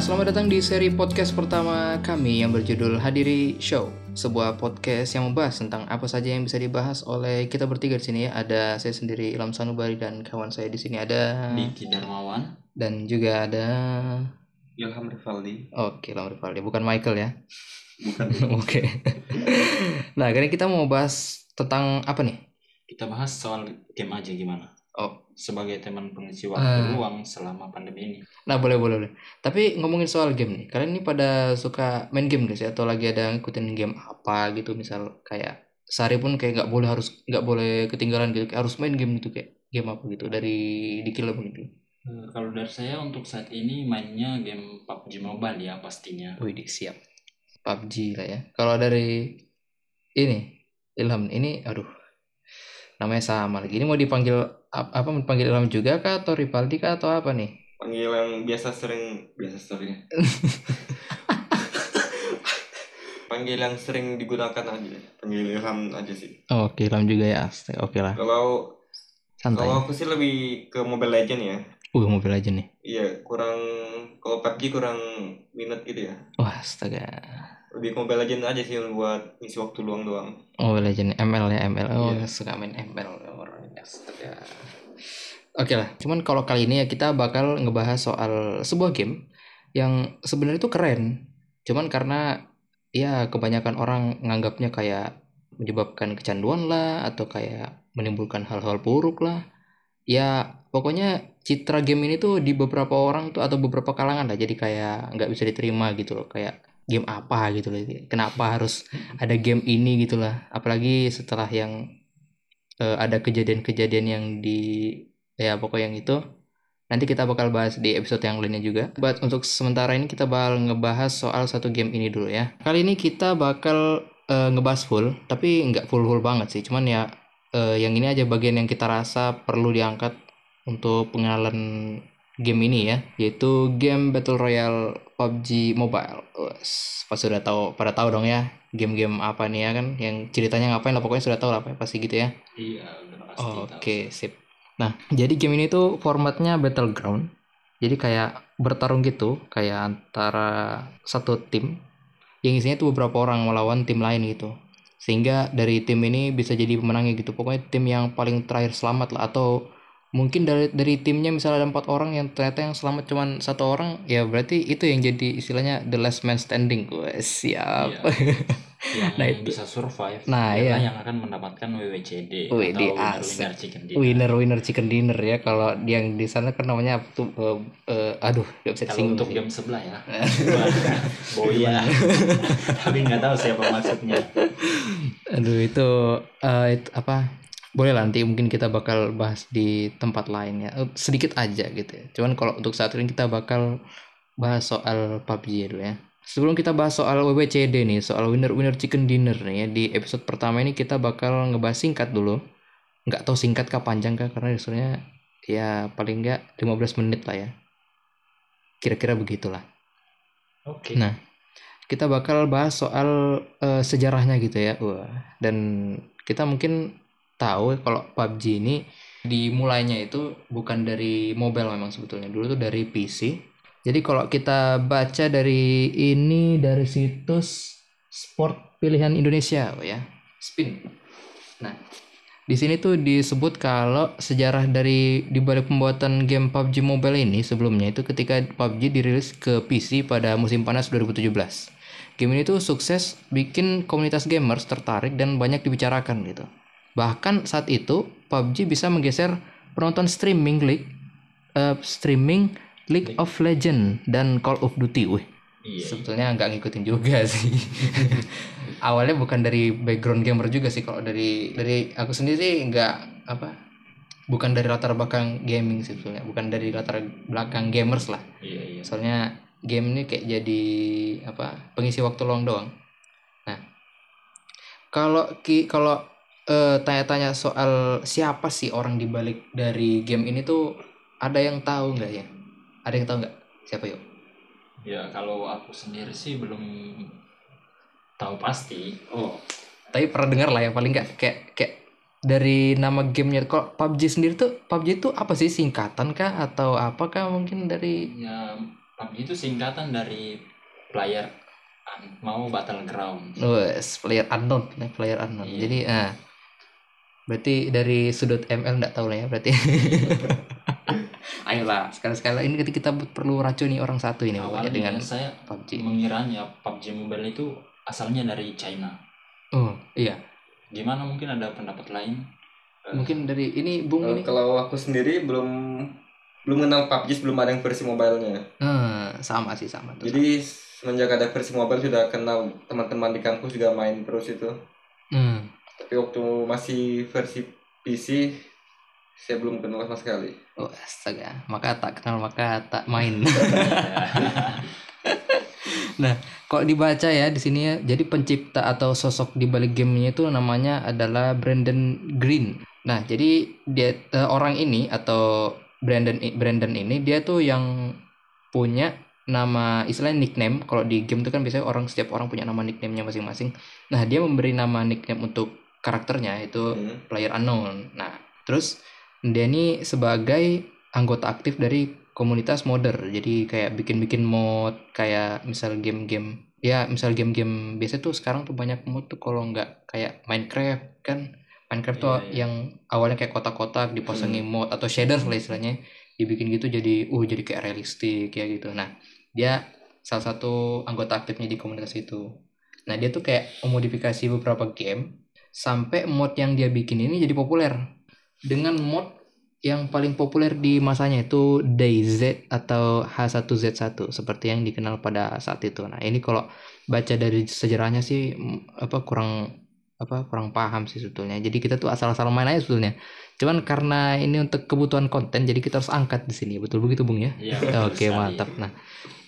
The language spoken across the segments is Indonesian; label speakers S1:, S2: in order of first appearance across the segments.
S1: selamat datang di seri podcast pertama kami yang berjudul Hadiri Show. Sebuah podcast yang membahas tentang apa saja yang bisa dibahas oleh kita bertiga di sini. Ada saya sendiri Ilham Sanubari dan kawan saya di sini ada
S2: Diki Darmawan
S1: dan juga ada
S3: Ilham Rivaldi.
S1: Oke, Ilham Rivaldi, bukan Michael ya.
S3: Bukan.
S1: Oke. nah, kali kita mau bahas tentang apa nih?
S2: kita bahas soal game aja gimana
S1: Oh,
S2: sebagai teman pengisi waktu luang selama pandemi ini
S1: Nah boleh boleh boleh. Tapi ngomongin soal game nih, kalian ini pada suka main game guys ya? Atau lagi ada ngikutin game apa gitu? Misal kayak sehari pun kayak nggak boleh harus nggak boleh ketinggalan gitu, kayak harus main game gitu kayak game apa gitu dari Dikil apa gitu.
S2: Eh, kalau dari saya untuk saat ini mainnya game PUBG Mobile ya pastinya
S1: Wih di siap. PUBG lah ya. Kalau dari ini Ilham ini, aduh namanya sama lagi. Ini mau dipanggil apa? Mau dipanggil Ilham juga kah atau Rivaldi kah atau apa nih?
S3: Panggil yang biasa sering biasa sering. Panggil yang sering digunakan aja. Panggil Ilham aja sih.
S1: Oh, Oke Ilham juga ya. Oke lah,
S3: Kalau
S1: santai.
S3: kalau aku sih lebih ke Mobile Legend ya.
S1: Uh mobil aja nih.
S3: Iya, kurang kalau PUBG kurang minat gitu ya.
S1: Wah astaga.
S3: Lebih ke Mobile Legend aja sih buat ngisi waktu luang doang.
S1: Mobile Legend ML ya ML. Oh
S3: Iya.
S1: suka main ML astaga. Oke lah. Cuman kalau kali ini ya kita bakal ngebahas soal sebuah game yang sebenarnya itu keren. Cuman karena ya kebanyakan orang nganggapnya kayak menyebabkan kecanduan lah atau kayak menimbulkan hal-hal buruk lah. Ya pokoknya citra game ini tuh di beberapa orang tuh atau beberapa kalangan lah jadi kayak nggak bisa diterima gitu loh kayak game apa gitu loh kenapa harus ada game ini gitu lah apalagi setelah yang eh, ada kejadian-kejadian yang di ya pokoknya yang itu. Nanti kita bakal bahas di episode yang lainnya juga. Buat untuk sementara ini kita bakal ngebahas soal satu game ini dulu ya. Kali ini kita bakal eh, ngebahas full tapi nggak full full banget sih. Cuman ya eh, yang ini aja bagian yang kita rasa perlu diangkat untuk pengenalan game ini ya. Yaitu game Battle Royale PUBG Mobile. Wes, pas sudah tahu pada tahu dong ya game-game apa nih ya kan yang ceritanya ngapain lah pokoknya sudah tahu lah pasti gitu ya.
S2: iya udah pasti
S1: Oh,
S2: tahu.
S1: Oke, sip. Nah, jadi game ini tuh formatnya battleground. Jadi kayak bertarung gitu, kayak antara satu tim yang isinya tuh beberapa orang melawan tim lain gitu. Sehingga dari tim ini bisa jadi pemenangnya gitu. Pokoknya tim yang paling terakhir selamat lah atau mungkin dari dari timnya misalnya ada empat orang yang ternyata yang selamat cuman satu orang ya berarti itu yang jadi istilahnya the last man standing. Gue siap.
S2: Yang
S1: Nah, itu.
S2: bisa survive.
S1: Nah, iya.
S2: yang akan mendapatkan WWCD atau winner winner chicken dinner?
S1: winner winner chicken dinner ya kalau yang di sana kan namanya tuh eh, eh, aduh gak bisa
S2: untuk game sebelah ya. Boya tapi nggak tahu siapa maksudnya.
S1: Aduh itu eh, itu apa boleh lah nanti mungkin kita bakal bahas di tempat lain ya. Eh, sedikit aja gitu ya. Cuman kalau untuk saat ini kita bakal bahas soal PUBG dulu ya. Sebelum kita bahas soal WWCD nih soal winner winner chicken dinner nih ya di episode pertama ini kita bakal ngebahas singkat dulu. Nggak tahu singkat kah panjang kah karena sebenarnya ya paling nggak 15 menit lah ya. Kira-kira begitulah.
S2: Oke.
S1: Nah, kita bakal bahas soal eh, sejarahnya gitu ya. Wah, dan kita mungkin tahu kalau PUBG ini dimulainya itu bukan dari mobile memang sebetulnya. Dulu tuh dari PC. Jadi kalau kita baca dari ini dari situs Sport Pilihan Indonesia, oh ya. Spin. Nah, di sini tuh disebut kalau sejarah dari dibalik pembuatan game PUBG Mobile ini sebelumnya itu ketika PUBG dirilis ke PC pada musim panas 2017. Game ini tuh sukses bikin komunitas gamers tertarik dan banyak dibicarakan gitu. Bahkan saat itu PUBG bisa menggeser penonton streaming League eh, streaming League of Legend dan Call of Duty. Wih,
S2: iya.
S1: Sebetulnya nggak ngikutin juga sih. Awalnya bukan dari background gamer juga sih. Kalau dari dari aku sendiri nggak apa bukan dari latar belakang gaming sih sebetulnya. Bukan dari latar belakang gamers lah.
S2: Iya iya.
S1: Soalnya game ini kayak jadi apa pengisi waktu luang doang. Nah kalau ki kalau eh, tanya-tanya soal siapa sih orang dibalik dari game ini tuh ada yang tahu nggak ya ada yang tahu nggak siapa yuk
S2: ya kalau aku sendiri sih belum tahu pasti
S1: Oh. Tapi pernah dengar lah ya paling nggak kayak kayak dari nama gamenya kalau PUBG sendiri tuh PUBG itu apa sih singkatan kah atau apakah mungkin dari
S2: ya PUBG itu singkatan dari player mau battleground.
S1: Wes, player unknown, player unknown.
S2: Iya.
S1: Jadi, ah, berarti dari sudut ML nggak tahu lah ya berarti. Ayolah, sekali-sekali ini ketika kita perlu racuni orang satu ini pokoknya
S2: Awalnya
S1: dengan
S2: saya
S1: PUBG.
S2: mengiranya PUBG Mobile itu asalnya dari China.
S1: Oh, iya.
S2: Gimana mungkin ada pendapat lain? Eh,
S1: Mungkin dari ini Bung
S3: Eh,
S1: ini.
S3: kalau aku sendiri belum belum kenal PUBG sebelum ada yang versi mobilenya.
S1: Nah, sama sih sama tuh.
S3: Jadi semenjak ada versi mobile sudah kenal teman-teman di kampus juga main terus itu.
S1: Hmm.
S3: Tapi waktu masih versi PC saya belum kenal sama sekali.
S1: Oh, astaga. Maka tak kenal maka tak main. Kalau dibaca ya di sini ya, jadi pencipta atau sosok di balik gamenya itu namanya adalah Brandon Green. Nah, jadi dia eh, orang ini atau Brandon Brandon ini dia tuh yang punya nama istilahnya nickname. Kalau di game itu kan biasanya orang setiap orang punya nama nicknamenya masing-masing. Nah, dia memberi nama nickname untuk karakternya itu
S3: Hmm.
S1: player unknown. Nah, terus dia ini sebagai anggota aktif dari komunitas modder. Jadi kayak bikin-bikin mod, kayak misal game-game ya misal game-game biasa tuh sekarang tuh banyak mod tuh kalau nggak kayak Minecraft kan Minecraft tuh
S2: Iya, iya.
S1: yang awalnya kayak kotak-kotak dipasangin mod atau shaders lah istilahnya dibikin gitu jadi uh jadi kayak realistik kayak gitu nah dia salah satu anggota aktifnya di komunitas itu nah dia tuh kayak memodifikasi beberapa game sampai mod yang dia bikin ini jadi populer dengan mod yang paling populer di masanya itu DayZ atau H1Z1 seperti yang dikenal pada saat itu. Nah, ini kalau baca dari sejarahnya sih apa kurang apa kurang paham sih sebetulnya. Jadi kita tuh asal-asal main aja sebetulnya. Cuman karena ini untuk kebutuhan konten jadi kita harus angkat di sini. Betul begitu, Bung ya?
S2: Betul
S1: Oke,
S2: sekali.
S1: mantap. Nah,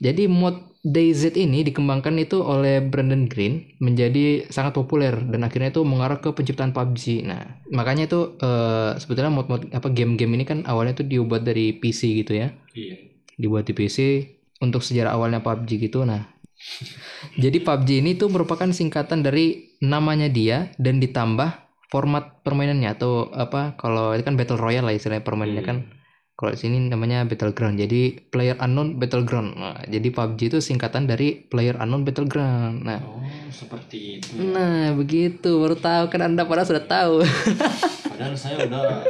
S1: jadi mod DayZ ini dikembangkan itu oleh Brandon Green menjadi sangat populer dan akhirnya itu mengarah ke penciptaan PUBG. Nah, makanya itu eh, sebetulnya mod-mod apa game-game ini kan awalnya tuh dibuat dari PC gitu ya.
S2: Iya.
S1: Dibuat di PC untuk sejarah awalnya PUBG gitu. Nah, jadi PUBG ini tuh merupakan singkatan dari namanya dia dan ditambah format permainannya atau apa kalau itu kan battle royale lah istilahnya permainannya
S2: Iya.
S1: kan kalau di sini namanya battleground. Jadi player unknown battleground. Nah, jadi PUBG itu singkatan dari player unknown battleground. Nah.
S2: Oh, seperti itu.
S1: nah begitu. Baru tahu kan anda pada sudah tahu.
S2: Padahal saya udah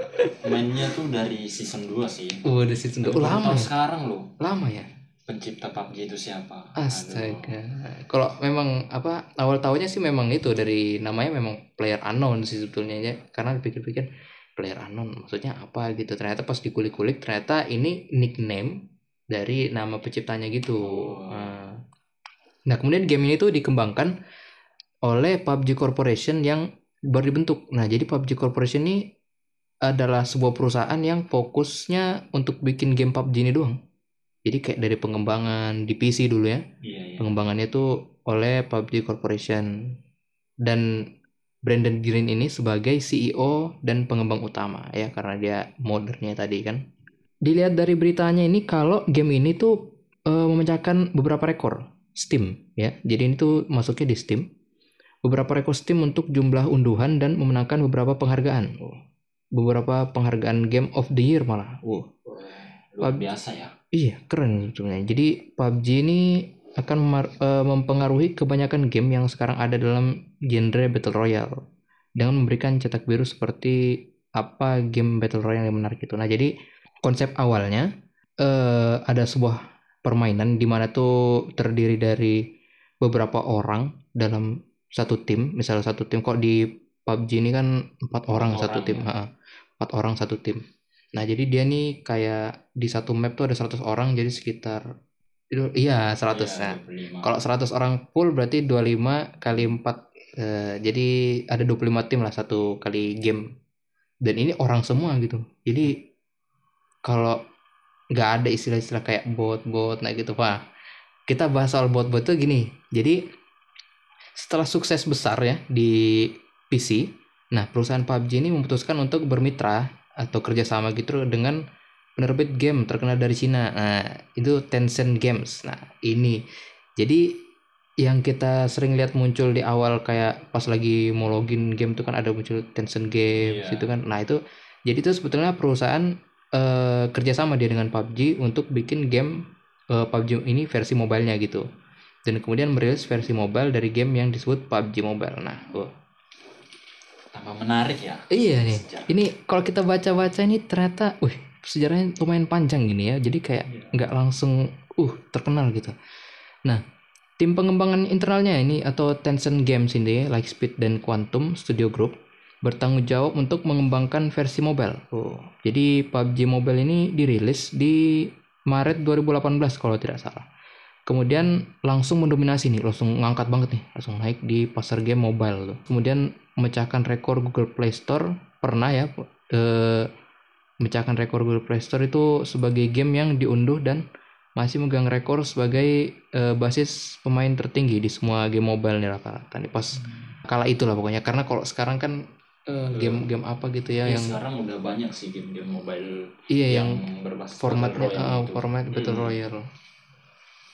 S2: mainnya tuh dari season 2 sih.
S1: oh di situ
S2: Tapi
S1: oh,
S2: baru
S1: lama ya?
S2: sekarang loh.
S1: Lama ya?
S2: Pencipta PUBG itu siapa.
S1: Astaga. Kalau memang apa awal tahunya sih memang itu. Dari namanya memang player unknown sih sebetulnya ya. Karena dipikir-pikir player unknown maksudnya apa gitu ternyata pas dikulik-kulik ternyata ini nickname dari nama penciptanya gitu
S2: Oh.
S1: Nah. Nah, kemudian game ini tuh dikembangkan oleh PUBG Corporation yang baru dibentuk. Nah, jadi PUBG Corporation ini adalah sebuah perusahaan yang fokusnya untuk bikin game PUBG ini doang. Jadi kayak dari pengembangan di PC dulu ya.
S2: Iya, iya.
S1: Pengembangannya tuh oleh PUBG Corporation dan Brandon Green ini sebagai CEO dan pengembang utama ya karena dia modernnya tadi kan. Dilihat dari beritanya ini kalau game ini tuh eh, memecahkan beberapa rekor Steam ya. Jadi ini tuh masuknya di Steam. Beberapa rekor Steam untuk jumlah unduhan dan memenangkan beberapa penghargaan. Beberapa penghargaan Game of the Year malah. Oh,
S2: Luar biasa ya.
S1: Iya, keren sebetulnya. Jadi PUBG ini akan eh, mempengaruhi kebanyakan game yang sekarang ada dalam genre Battle Royale dengan memberikan cetak biru seperti apa game Battle Royale yang menarik itu. Nah, jadi konsep awalnya eh, ada sebuah permainan di mana tuh terdiri dari beberapa orang dalam satu tim. Misalnya satu tim kok di PUBG ini kan empat orang satu
S2: orang,
S1: tim,
S2: ya.
S1: Empat orang satu tim. Nah, jadi dia nih kayak di satu map tuh ada 100 orang jadi sekitar iya 100
S2: Iya,
S1: nah.
S2: 25.
S1: Kalau 100 orang full berarti 25 kali 4 eh, jadi ada 25 tim lah satu kali game. Dan ini orang semua gitu. Jadi kalau nggak ada istilah-istilah kayak bot-bot nah gitu Pak. Kita bahas soal bot-bot tuh gini. Jadi setelah sukses besar ya di PC, nah perusahaan PUBG ini memutuskan untuk bermitra atau kerjasama gitu dengan penerbit game terkenal dari Cina. Nah, itu Tencent Games. Nah, ini jadi yang kita sering lihat muncul di awal kayak pas lagi mau login game tuh kan ada muncul Tencent Games
S2: Iya.
S1: gitu kan. Nah, itu jadi itu sebetulnya perusahaan eh, kerjasama dia dengan PUBG untuk bikin game eh, PUBG ini versi mobilenya gitu. Dan kemudian merilis versi mobile dari game yang disebut PUBG Mobile. Nah, oh.
S2: tambah menarik ya
S1: iya nih.
S2: Sejarah.
S1: Ini kalau kita baca-baca ini ternyata, wih, sejarahnya lumayan panjang gini ya. Jadi kayak
S2: Iya.
S1: nggak langsung uh terkenal gitu. Nah, tim pengembangan internalnya ini atau Tencent Games ini, Lightspeed dan Quantum Studio Group bertanggung jawab untuk mengembangkan versi mobile. Oh, jadi PUBG Mobile ini dirilis di Maret 2018 kalau tidak salah. Kemudian langsung mendominasi nih, langsung ngangkat banget nih, langsung naik di pasar game mobile tuh. Kemudian memecahkan rekor Google Play Store pernah ya eh, memecahkan rekor Google Play Store itu sebagai game yang diunduh dan masih megang rekor sebagai eh, basis pemain tertinggi di semua game mobile nih rata-rata nih pas kala itulah pokoknya karena kalau sekarang kan eh, game-game apa gitu ya
S2: Ya,
S1: yang
S2: sekarang udah banyak sih game-game mobile
S1: iya
S2: yang,
S1: yang
S2: berbasis
S1: formatnya
S2: Battle Royale
S1: eh,
S2: gitu.
S1: format Battle
S2: Hmm.
S1: Royale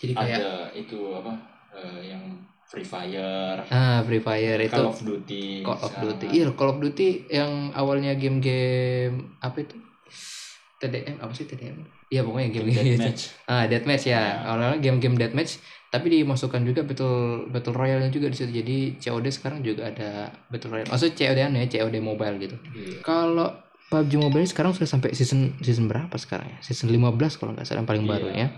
S1: jadi kayak
S2: ada itu apa eh, yang Free Fire
S1: ah Free Fire itu
S2: Call of Duty
S1: Call of. Duty iya Call of Duty yang awalnya game-game apa itu TDM apa sih TDM iya pokoknya game-game gitu.
S2: Deathmatch.
S1: Ah, deathmatch ya.
S2: Ya.
S1: Awalnya game-game deathmatch, tapi dimasukkan juga battle battle royale juga di situ. Jadi COD sekarang juga ada battle royale. Maksudnya COD ya, COD mobile gitu.
S2: Iya.
S1: Kalau PUBG Mobile sekarang sudah sampai season season berapa sekarang ya? Season 15 kalau nggak salah yang paling baru
S2: Iya.
S1: ya.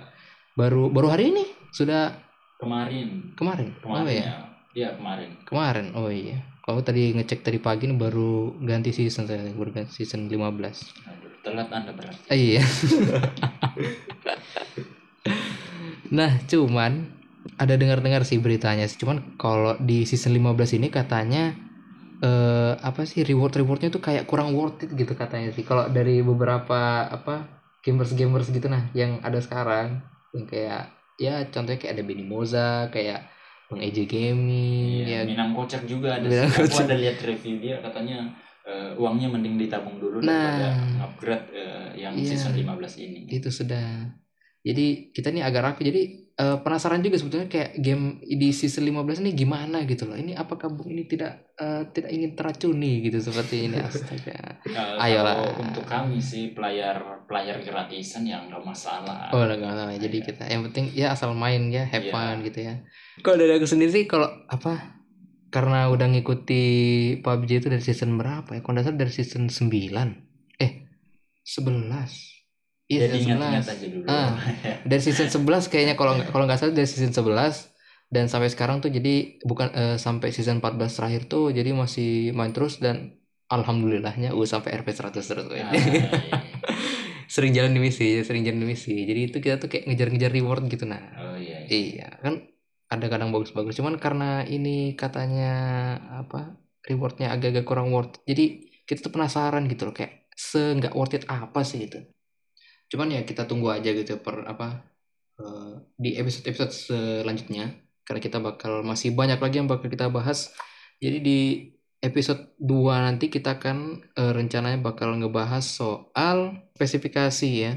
S1: Baru baru hari ini sudah
S2: kemarin
S1: kemarin.
S2: kemarin
S1: oh iya,
S2: ya iya kemarin
S1: kemarin. Oh iya. Kalau tadi ngecek tadi pagi nih baru ganti season saya, baru ganti season 15.
S2: Aduh, telat anda berarti
S1: Eh, iya. nah, cuman ada dengar-dengar sih beritanya sih. Cuman kalau di season 15 ini katanya eh apa sih reward-rewardnya tuh kayak kurang worth it gitu katanya sih. Kalau dari beberapa apa gamers-gamers gitu nah yang ada sekarang yang kayak ya contohnya kayak ada Benny Moza, kayak Bang EJ Gaming,
S2: Iya,
S1: ya
S2: Minang Kocak juga ada
S1: Minang.
S2: Aku ada lihat review dia katanya eh, uangnya mending ditabung dulu
S1: Nah.
S2: daripada upgrade yang
S1: Iya.
S2: season 15 ini.
S1: itu sudah jadi kita nih agak ragu jadi eh, penasaran juga sebetulnya kayak game di season 15 ini gimana gitu loh ini apakah Bung ini tidak eh, tidak ingin teracuni gitu seperti ini astaga
S2: Eh,
S1: Ayolah.
S2: Kalau untuk kami sih player player gratisan yang nggak masalah.
S1: oh udah nggak masalah jadi
S2: Iya.
S1: kita yang penting ya asal main ya have
S2: Iya.
S1: fun gitu ya kalau dari aku sendiri sih kalau apa karena udah ngikuti PUBG itu dari season berapa ya kalau salah dari season 9 eh 11 iya
S2: Jadi
S1: season
S2: ingat-ingat
S1: 11
S2: aja dulu.
S1: Ah. dari season 11 kayaknya kalau nggak kalau nggak salah dari season 11 dan sampai sekarang tuh jadi bukan eh, sampai season 14 terakhir tuh jadi masih main terus dan alhamdulillahnya uh sampai RP 100 terus
S2: Ah,
S1: woy.
S2: iya.
S1: sering jalan di misi sering jalan di misi jadi itu kita tuh kayak ngejar-ngejar reward gitu nah
S2: Oh iya. iya.
S1: iya kan ada kadang bagus-bagus. Cuman karena ini katanya apa rewardnya agak-agak kurang worth jadi kita tuh penasaran gitu loh kayak se nggak worth it apa sih gitu. Cuman ya kita tunggu aja gitu per apa eh, di episode-episode selanjutnya karena kita bakal masih banyak lagi yang bakal kita bahas. Jadi di episode 2 nanti kita akan eh, rencananya bakal ngebahas soal spesifikasi ya.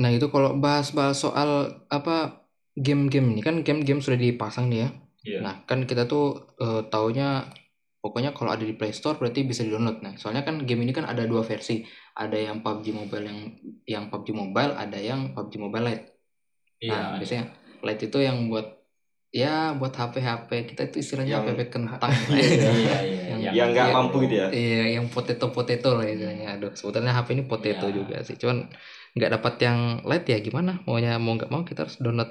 S1: Nah itu kalau bahas-bahas soal apa game-game ini kan game-game sudah dipasang nih ya
S2: Iya.
S1: Nah, kan kita tuh eh, taunya pokoknya kalau ada di Play Store berarti bisa di-download. Nah, soalnya kan game ini kan ada dua versi. Ada yang PUBG Mobile yang yang PUBG Mobile, ada yang PUBG Mobile Lite.
S2: Iya.
S1: Nah, biasanya Lite itu yang buat ya buat HP-HP kita itu istilahnya
S3: Yang-
S1: HP kentang.
S2: Iya, iya, iya.
S1: Yang-
S3: yang nggak
S1: Iya.
S3: mampu gitu ya
S1: Iya, yang potato-potato lah istilahnya. Aduh, sebetulnya HP ini potato
S2: Iya.
S1: juga sih. Cuman nggak dapat yang Lite ya gimana? Maunya mau nggak mau kita harus download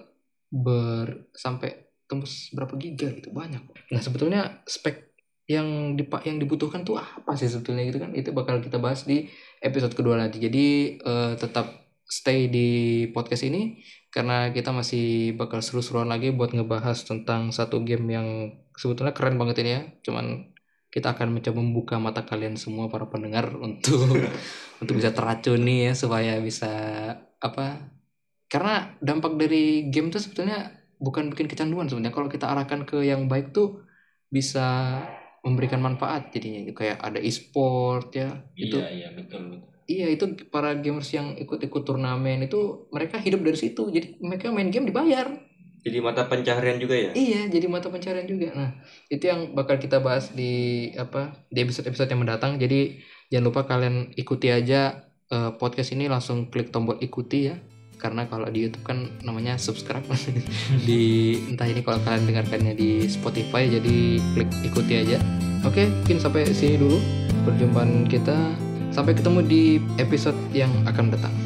S1: ber sampai tembus berapa giga gitu banyak. Nah sebetulnya spek yang dipak yang dibutuhkan tuh apa sih sebetulnya gitu kan? Itu bakal kita bahas di episode kedua nanti. Jadi eh, tetap stay di podcast ini karena kita masih bakal seru-seruan lagi buat ngebahas tentang satu game yang sebetulnya keren banget ini ya. Cuman kita akan mencoba membuka mata kalian semua para pendengar untuk untuk bisa teracuni ya supaya bisa apa karena dampak dari game tuh sebetulnya bukan bikin kecanduan sebenarnya kalau kita arahkan ke yang baik tuh bisa memberikan manfaat jadinya itu kayak ada e-sport ya itu
S2: Iya, iya, betul, betul.
S1: iya itu para gamers yang ikut-ikut turnamen itu mereka hidup dari situ jadi mereka main game dibayar
S3: jadi mata pencaharian juga ya
S1: Iya, jadi mata pencarian juga. Nah, itu yang bakal kita bahas di apa di episode-episode yang mendatang. Jadi jangan lupa kalian ikuti aja eh, podcast ini langsung klik tombol ikuti ya. Karena kalau di YouTube kan namanya subscribe. Di entah ini kalau kalian dengarkannya di Spotify jadi klik ikuti aja. Oke mungkin sampai sini dulu perjumpaan kita. Sampai ketemu di episode yang akan datang